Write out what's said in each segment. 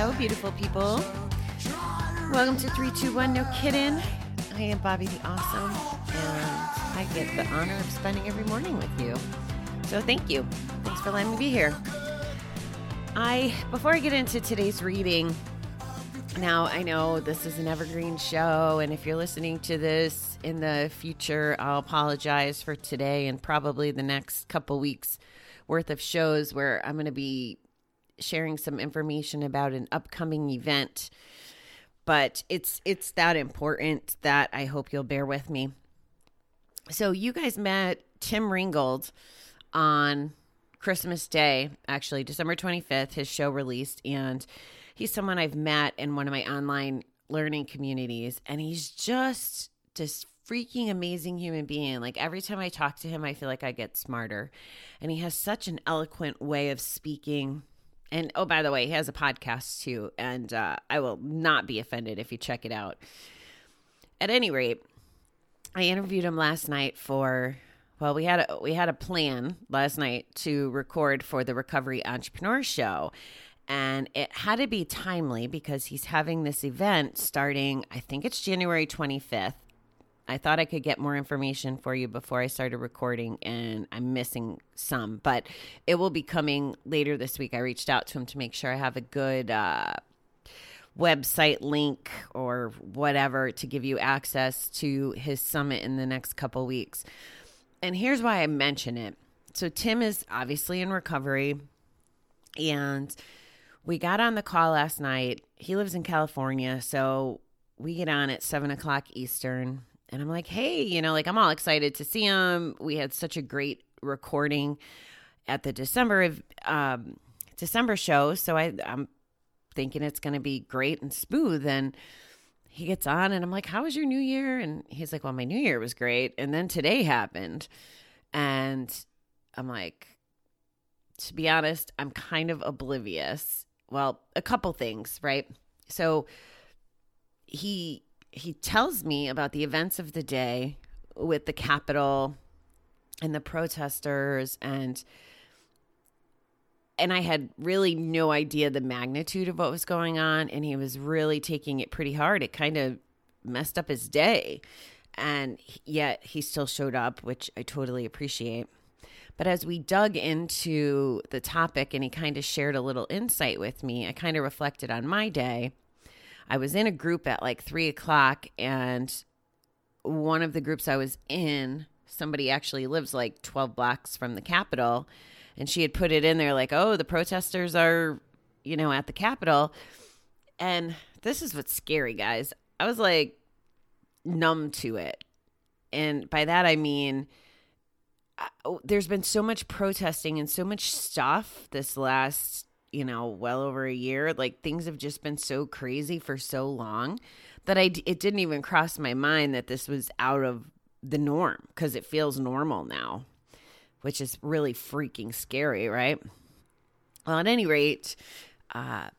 Hello, beautiful people. Welcome to 321 No Kidding. I am Bobby the Awesome, and I get the honor of spending every morning with you. So thank you. Thanks for letting me be here. I before I get into today's reading, now I know this is an evergreen show, and if you're listening to this in the future, I'll apologize for today and probably the next couple weeks worth of shows where I'm going to be sharing some information about an upcoming event but it's it's that important that I hope you'll bear with me. So you guys met Tim Ringgold on Christmas Day, actually December 25th, his show released and he's someone I've met in one of my online learning communities and he's just this freaking amazing human being. Like every time I talk to him, I feel like I get smarter. And he has such an eloquent way of speaking and oh, by the way, he has a podcast too, and uh, I will not be offended if you check it out. At any rate, I interviewed him last night for. Well, we had a we had a plan last night to record for the Recovery Entrepreneur Show, and it had to be timely because he's having this event starting. I think it's January twenty fifth I thought I could get more information for you before I started recording, and I'm missing some, but it will be coming later this week. I reached out to him to make sure I have a good uh, website link or whatever to give you access to his summit in the next couple weeks. And here's why I mention it. So, Tim is obviously in recovery, and we got on the call last night. He lives in California, so we get on at seven o'clock Eastern and I'm like, hey, you know, like I'm all excited to see him. We had such a great recording at the December um, December show, so I, I'm thinking it's going to be great and smooth. And he gets on, and I'm like, how was your New Year? And he's like, well, my New Year was great, and then today happened, and I'm like, to be honest, I'm kind of oblivious. Well, a couple things, right? So he he tells me about the events of the day with the Capitol and the protesters and and I had really no idea the magnitude of what was going on and he was really taking it pretty hard. It kind of messed up his day. And yet he still showed up, which I totally appreciate. But as we dug into the topic and he kind of shared a little insight with me, I kind of reflected on my day I was in a group at like three o'clock, and one of the groups I was in, somebody actually lives like 12 blocks from the Capitol, and she had put it in there like, oh, the protesters are, you know, at the Capitol. And this is what's scary, guys. I was like numb to it. And by that, I mean, oh, there's been so much protesting and so much stuff this last you know, well over a year. Like things have just been so crazy for so long that I it didn't even cross my mind that this was out of the norm because it feels normal now, which is really freaking scary, right? Well, at any rate, uh,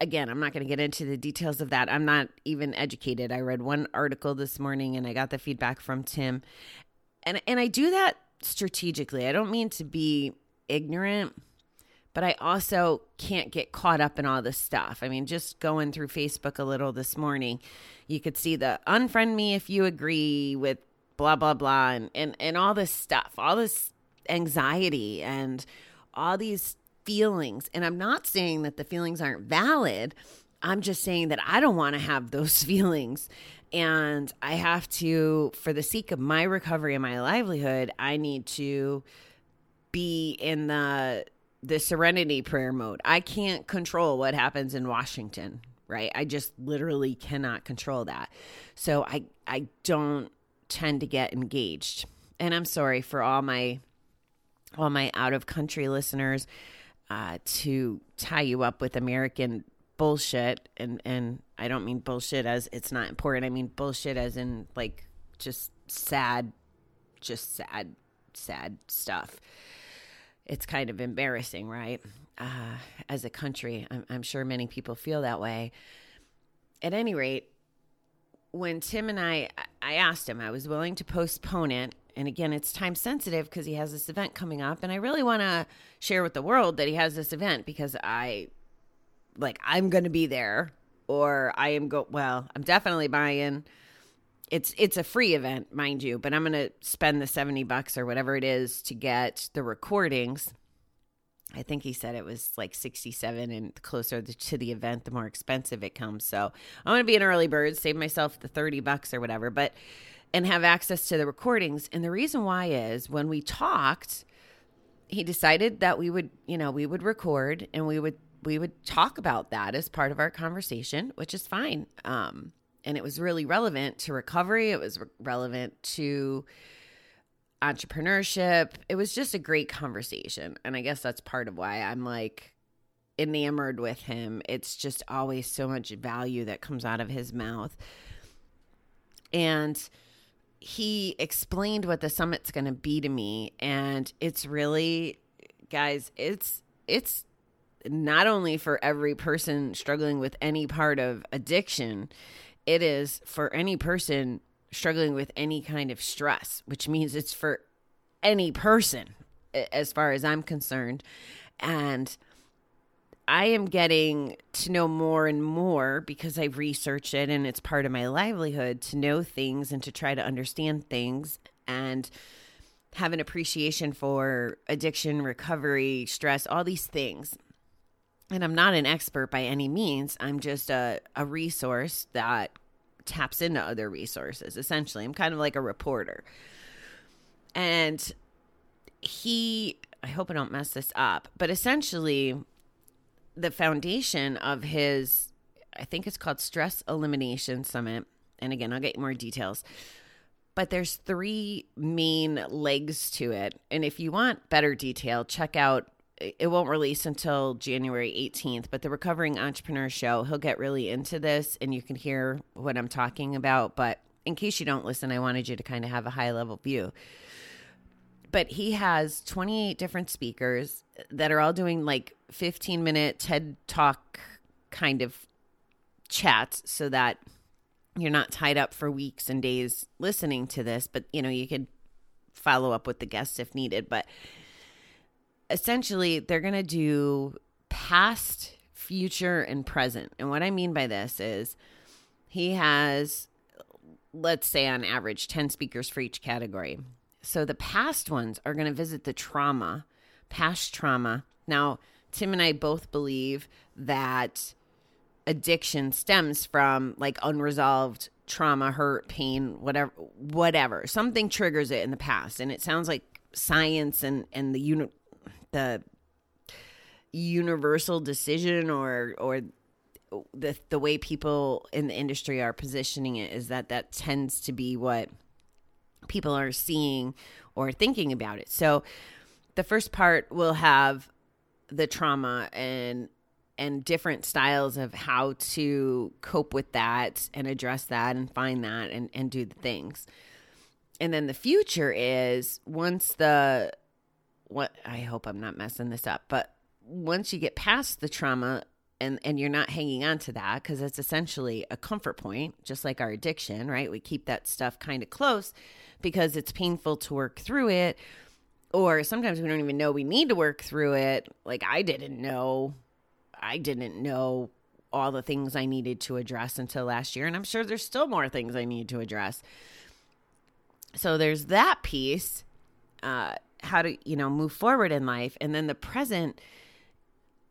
again, I'm not going to get into the details of that. I'm not even educated. I read one article this morning and I got the feedback from Tim. And and I do that strategically. I don't mean to be ignorant but I also can't get caught up in all this stuff. I mean, just going through Facebook a little this morning, you could see the unfriend me if you agree with blah blah blah and and, and all this stuff, all this anxiety and all these feelings. And I'm not saying that the feelings aren't valid. I'm just saying that I don't want to have those feelings. And I have to, for the sake of my recovery and my livelihood, I need to be in the the serenity prayer mode. I can't control what happens in Washington, right? I just literally cannot control that. So I I don't tend to get engaged. And I'm sorry for all my all my out of country listeners uh, to tie you up with American bullshit and and I don't mean bullshit as it's not important. I mean bullshit as in like just sad just sad sad stuff it's kind of embarrassing, right? Uh, as a country, I'm, I'm sure many people feel that way. At any rate, when Tim and I, I asked him, I was willing to postpone it. And again, it's time sensitive because he has this event coming up. And I really want to share with the world that he has this event because I like I'm going to be there or I am go well, I'm definitely buying it's it's a free event, mind you, but I'm going to spend the 70 bucks or whatever it is to get the recordings. I think he said it was like 67 and closer to the event the more expensive it comes. So, I'm going to be an early bird, save myself the 30 bucks or whatever, but and have access to the recordings. And the reason why is when we talked, he decided that we would, you know, we would record and we would we would talk about that as part of our conversation, which is fine. Um, and it was really relevant to recovery. It was re- relevant to entrepreneurship. It was just a great conversation. And I guess that's part of why I'm like enamored with him. It's just always so much value that comes out of his mouth. And he explained what the summit's going to be to me and it's really guys, it's it's not only for every person struggling with any part of addiction, it is for any person struggling with any kind of stress, which means it's for any person as far as I'm concerned. And I am getting to know more and more because I've researched it and it's part of my livelihood to know things and to try to understand things and have an appreciation for addiction, recovery, stress, all these things and I'm not an expert by any means. I'm just a, a resource that taps into other resources. Essentially, I'm kind of like a reporter. And he, I hope I don't mess this up, but essentially, the foundation of his, I think it's called Stress Elimination Summit. And again, I'll get more details. But there's three main legs to it. And if you want better detail, check out it won't release until January 18th, but the Recovering Entrepreneur Show, he'll get really into this and you can hear what I'm talking about. But in case you don't listen, I wanted you to kind of have a high level view. But he has 28 different speakers that are all doing like 15 minute TED Talk kind of chats so that you're not tied up for weeks and days listening to this, but you know, you could follow up with the guests if needed. But essentially they're going to do past, future, and present. And what I mean by this is he has, let's say, on average, 10 speakers for each category. So the past ones are going to visit the trauma, past trauma. Now, Tim and I both believe that addiction stems from like unresolved trauma, hurt, pain, whatever, whatever. Something triggers it in the past, and it sounds like science and and the uni- the universal decision or or the the way people in the industry are positioning it is that that tends to be what people are seeing or thinking about it. So the first part will have the trauma and and different styles of how to cope with that and address that and find that and and do the things. And then the future is once the what I hope I'm not messing this up, but once you get past the trauma and and you're not hanging on to that because it's essentially a comfort point, just like our addiction, right? We keep that stuff kind of close because it's painful to work through it, or sometimes we don't even know we need to work through it. Like I didn't know, I didn't know all the things I needed to address until last year, and I'm sure there's still more things I need to address. So there's that piece. Uh, how to you know move forward in life. And then the present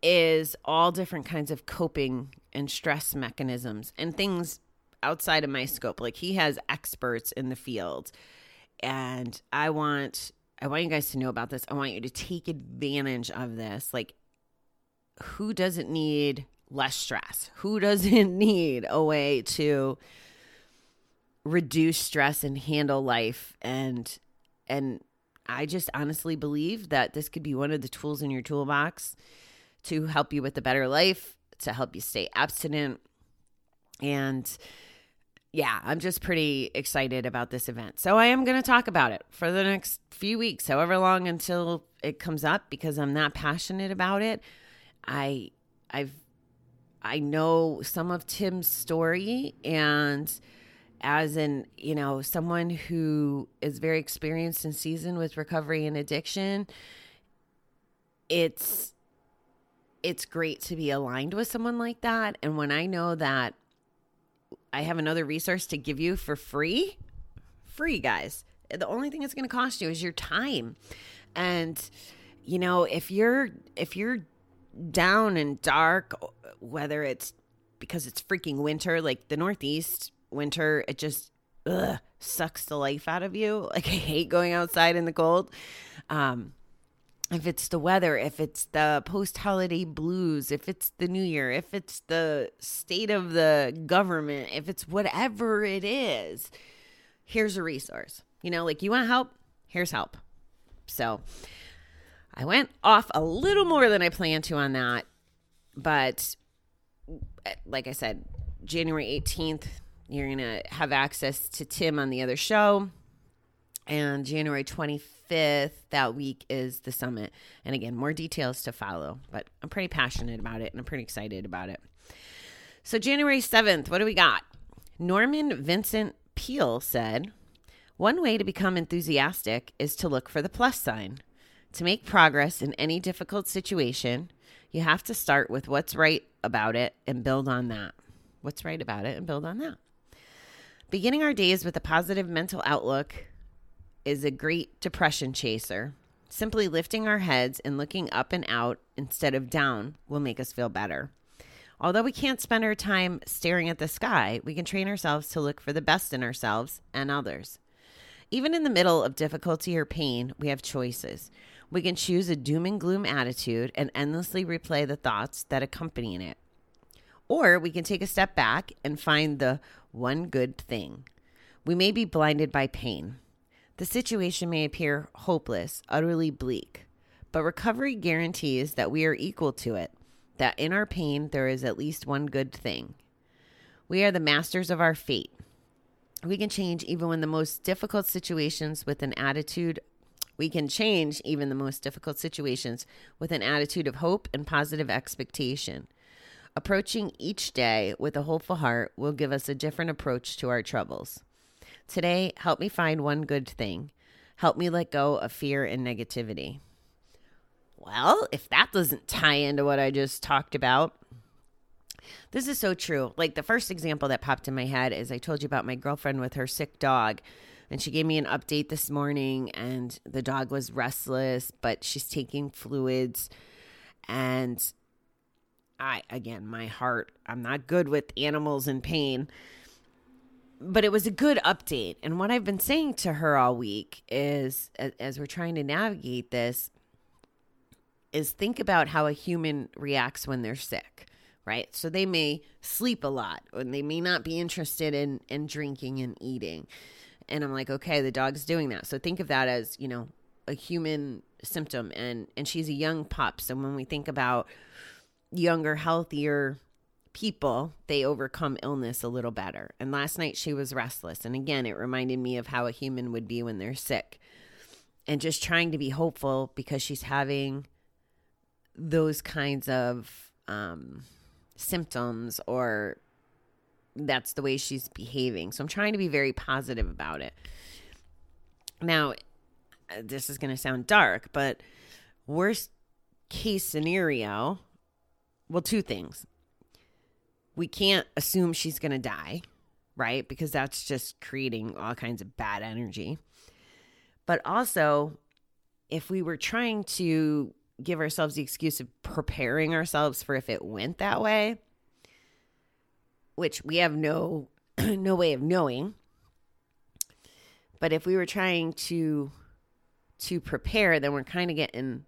is all different kinds of coping and stress mechanisms and things outside of my scope. Like he has experts in the field. And i want i want you guys to know about this. I want you to take advantage of this. Like who doesn't need less stress? Who doesn't need a way to reduce stress and handle life and and I just honestly believe that this could be one of the tools in your toolbox to help you with a better life, to help you stay abstinent. And yeah, I'm just pretty excited about this event. So I am going to talk about it for the next few weeks, however long until it comes up because I'm not passionate about it. I I've I know some of Tim's story and as in you know someone who is very experienced and seasoned with recovery and addiction it's it's great to be aligned with someone like that. And when I know that I have another resource to give you for free, free, guys. The only thing it's going to cost you is your time. And you know, if you're if you're down and dark, whether it's because it's freaking winter, like the Northeast winter, it just ugh, sucks the life out of you. Like I hate going outside in the cold. Um, if it's the weather, if it's the post holiday blues, if it's the new year, if it's the state of the government, if it's whatever it is, here's a resource. You know, like you want help? Here's help. So I went off a little more than I planned to on that. But like I said, January 18th, you're going to have access to Tim on the other show. And January 25th, that week, is the summit. And again, more details to follow, but I'm pretty passionate about it and I'm pretty excited about it. So, January 7th, what do we got? Norman Vincent Peale said, One way to become enthusiastic is to look for the plus sign. To make progress in any difficult situation, you have to start with what's right about it and build on that. What's right about it and build on that. Beginning our days with a positive mental outlook is a great depression chaser. Simply lifting our heads and looking up and out instead of down will make us feel better. Although we can't spend our time staring at the sky, we can train ourselves to look for the best in ourselves and others. Even in the middle of difficulty or pain, we have choices. We can choose a doom and gloom attitude and endlessly replay the thoughts that accompany it. Or we can take a step back and find the one good thing. We may be blinded by pain, the situation may appear hopeless, utterly bleak, but recovery guarantees that we are equal to it, that in our pain there is at least one good thing. We are the masters of our fate. We can change even when the most difficult situations with an attitude we can change even the most difficult situations with an attitude of hope and positive expectation. Approaching each day with a hopeful heart will give us a different approach to our troubles. Today, help me find one good thing. Help me let go of fear and negativity. Well, if that doesn't tie into what I just talked about, this is so true. Like the first example that popped in my head is I told you about my girlfriend with her sick dog. And she gave me an update this morning, and the dog was restless, but she's taking fluids. And I, again, my heart, I'm not good with animals in pain but it was a good update. And what I've been saying to her all week is, as, we're trying to navigate this, is think about how a human reacts when they're sick, right? So they may sleep a lot, and they may not be interested in in drinking and eating. And I'm like, okay, the dog's doing that. So think of that as you know a human symptom, and and she's a young pup. So when we think about younger, healthier people, they overcome illness a little better. And last night she was restless. And again, it reminded me of how a human would be when they're sick. And just trying to be hopeful because she's having those kinds of um, symptoms or that's the way she's behaving. So I'm trying to be very positive about it. Now, this is going to sound dark, but worst case scenario, well, two things we can't assume she's going to die, right? Because that's just creating all kinds of bad energy. But also, if we were trying to give ourselves the excuse of preparing ourselves for if it went that way, which we have no no way of knowing, but if we were trying to to prepare, then we're kind of getting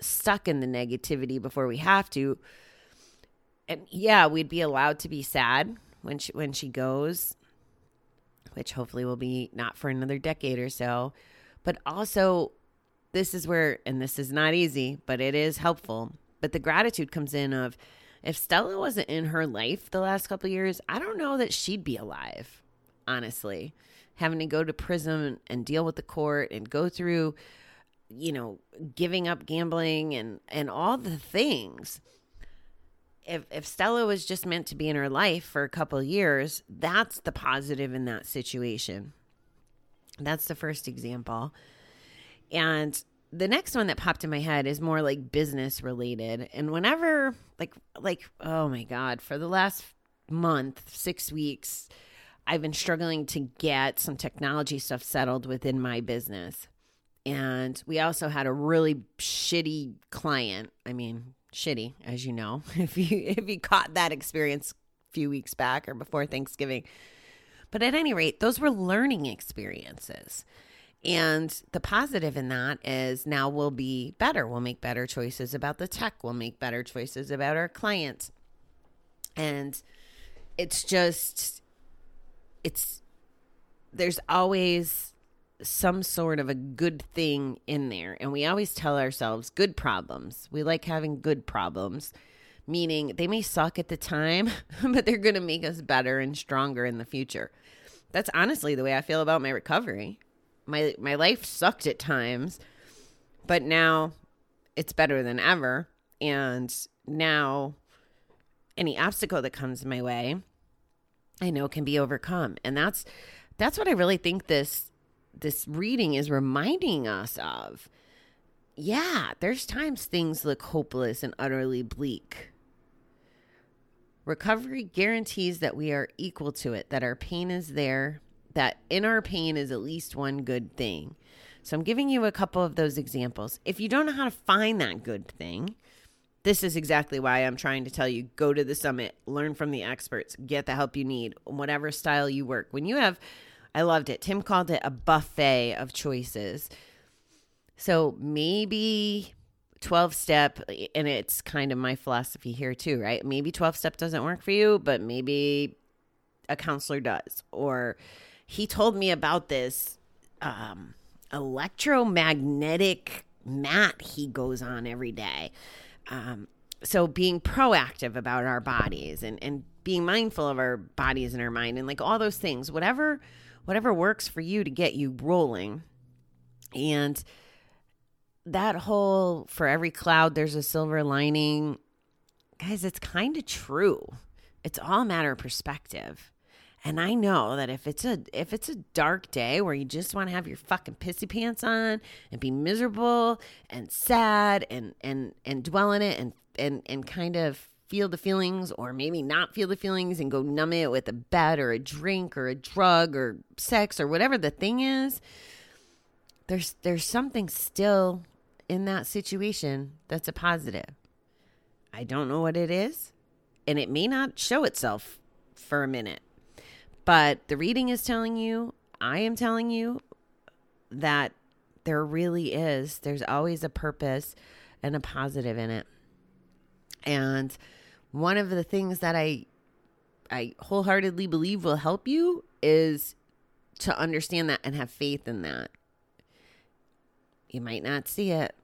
stuck in the negativity before we have to and yeah, we'd be allowed to be sad when she when she goes, which hopefully will be not for another decade or so. But also, this is where, and this is not easy, but it is helpful. But the gratitude comes in of if Stella wasn't in her life the last couple years, I don't know that she'd be alive. Honestly, having to go to prison and deal with the court and go through, you know, giving up gambling and and all the things if if Stella was just meant to be in her life for a couple years, that's the positive in that situation. That's the first example. And the next one that popped in my head is more like business related. And whenever, like, like, oh my God, for the last month, six weeks, I've been struggling to get some technology stuff settled within my business. And we also had a really shitty client. I mean, shitty, as you know, if you if you caught that experience a few weeks back or before Thanksgiving. But at any rate, those were learning experiences. And the positive in that is now we'll be better. We'll make better choices about the tech. We'll make better choices about our clients. And it's just, it's, there's always some sort of a good thing in there. And we always tell ourselves good problems. We like having good problems, meaning they may suck at the time, but they're going to make us better and stronger in the future. That's honestly the way I feel about my recovery my my life sucked at times, but now it's better than ever. And now any obstacle that comes my way, I know can be overcome. And that's that's what I really think this this reading is reminding us of. Yeah, there's times things look hopeless and utterly bleak. Recovery guarantees that we are equal to it, that our pain is there, that in our pain is at least one good thing. So I'm giving you a couple of those examples. If you don't know how to find that good thing, this is exactly why I'm trying to tell you go to the summit, learn from the experts, get the help you need, whatever style you work. When you have, I loved it. Tim called it a buffet of choices. So maybe 12 step, and it's kind of my philosophy here too, right? Maybe 12 step doesn't work for you, but maybe a counselor does. Or he told me about this um, electromagnetic mat he goes on every day. Um, so being proactive about our bodies and, and being mindful of our bodies and our mind and like all those things, whatever whatever works for you to get you rolling. And that whole for every cloud there's a silver lining. Guys, it's kind of true. It's all a matter of perspective. And I know that if it's a if it's a dark day where you just want to have your fucking pissy pants on and be miserable and sad and and and dwell in it and and and kind of feel the feelings or maybe not feel the feelings and go numb it with a bed or a drink or a drug or sex or whatever the thing is there's there's something still in that situation that's a positive i don't know what it is and it may not show itself for a minute but the reading is telling you, I am telling you that there really is. There's always a purpose and a positive in it. And one of the things that I I wholeheartedly believe will help you is to understand that and have faith in that. You might not see it,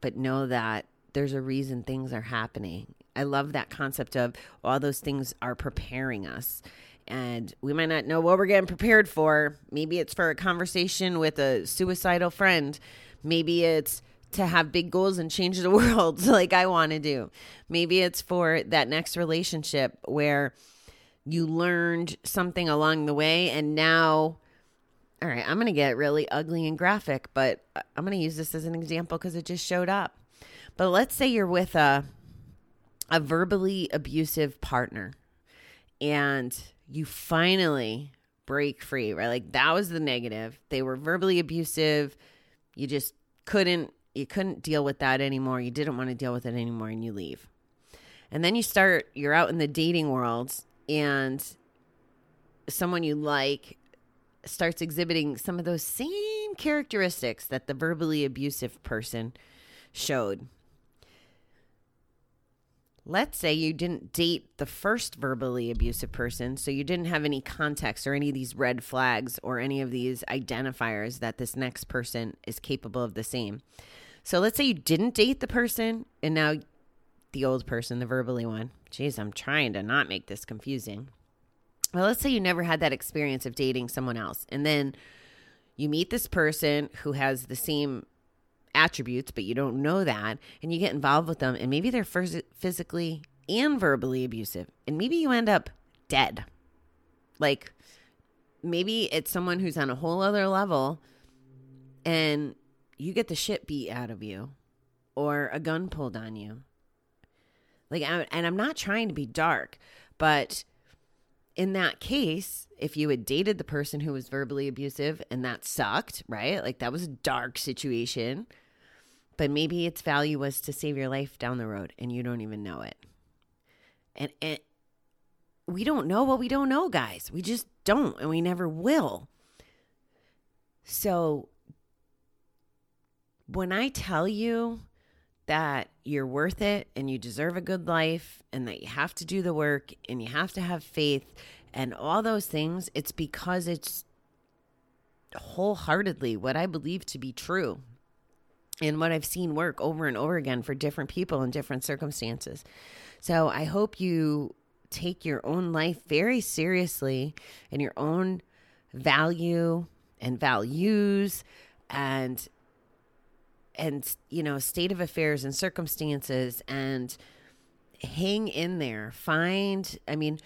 but know that there's a reason things are happening. I love that concept of all those things are preparing us and we might not know what we're getting prepared for. Maybe it's for a conversation with a suicidal friend. Maybe it's to have big goals and change the world like I want to do. Maybe it's for that next relationship where you learned something along the way and now all right, I'm going to get really ugly and graphic, but I'm going to use this as an example cuz it just showed up. But let's say you're with a a verbally abusive partner and you finally break free, right? Like that was the negative. They were verbally abusive. You just couldn't you couldn't deal with that anymore. You didn't want to deal with it anymore and you leave. And then you start you're out in the dating world and someone you like starts exhibiting some of those same characteristics that the verbally abusive person showed let's say you didn't date the first verbally abusive person, so you didn't have any context or any of these red flags or any of these identifiers that this next person is capable of the same. So let's say you didn't date the person and now the old person, the verbally one. Jeez, I'm trying to not make this confusing. Well, let's say you never had that experience of dating someone else and then you meet this person who has the same attributes, but you don't know that, and you get involved with them, and maybe they're physically and verbally abusive, and maybe you end up dead. Like maybe it's someone who's on a whole other level, and you get the shit beat out of you or a gun pulled on you. Like, I, and I'm not trying to be dark, but in that case, if you had dated the person who was verbally abusive and that sucked, right? Like that was a dark situation, but maybe its value was to save your life down the road and you don't even know it. And, and we don't know what we don't know, guys. We just don't, and we never will. So when I tell you that you're worth it and you deserve a good life and that you have to do the work and you have to have faith and all those things, it's because it's wholeheartedly what I believe to be true and what I've seen work over and over again for different people in different circumstances. So I hope you take your own life very seriously and your own value and values and and you know state of affairs and circumstances and hang in there. Find i mean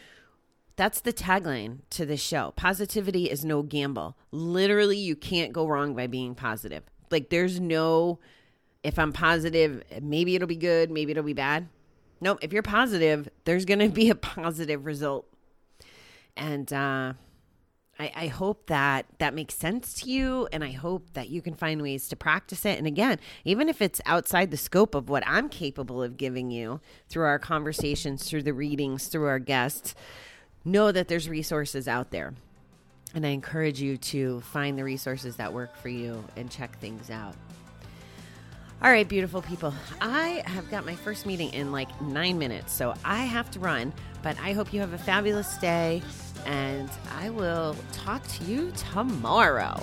that's the tagline to this show. Positivity is no gamble. Literally you can't go wrong by being positive like there's no if i'm positive maybe it'll be good maybe it'll be bad nope if you're positive there's gonna be a positive result and uh I, I hope that that makes sense to you, and I hope that you can find ways to practice it. And again, even if it's outside the scope of what I'm capable of giving you through our conversations, through the readings, through our guests, know that there's resources out there. And I encourage you to find the resources that work for you and check things out. All right, beautiful people. I have got my first meeting in like nine minutes, so I have to run. But I hope you have a fabulous day and I will talk to you tomorrow.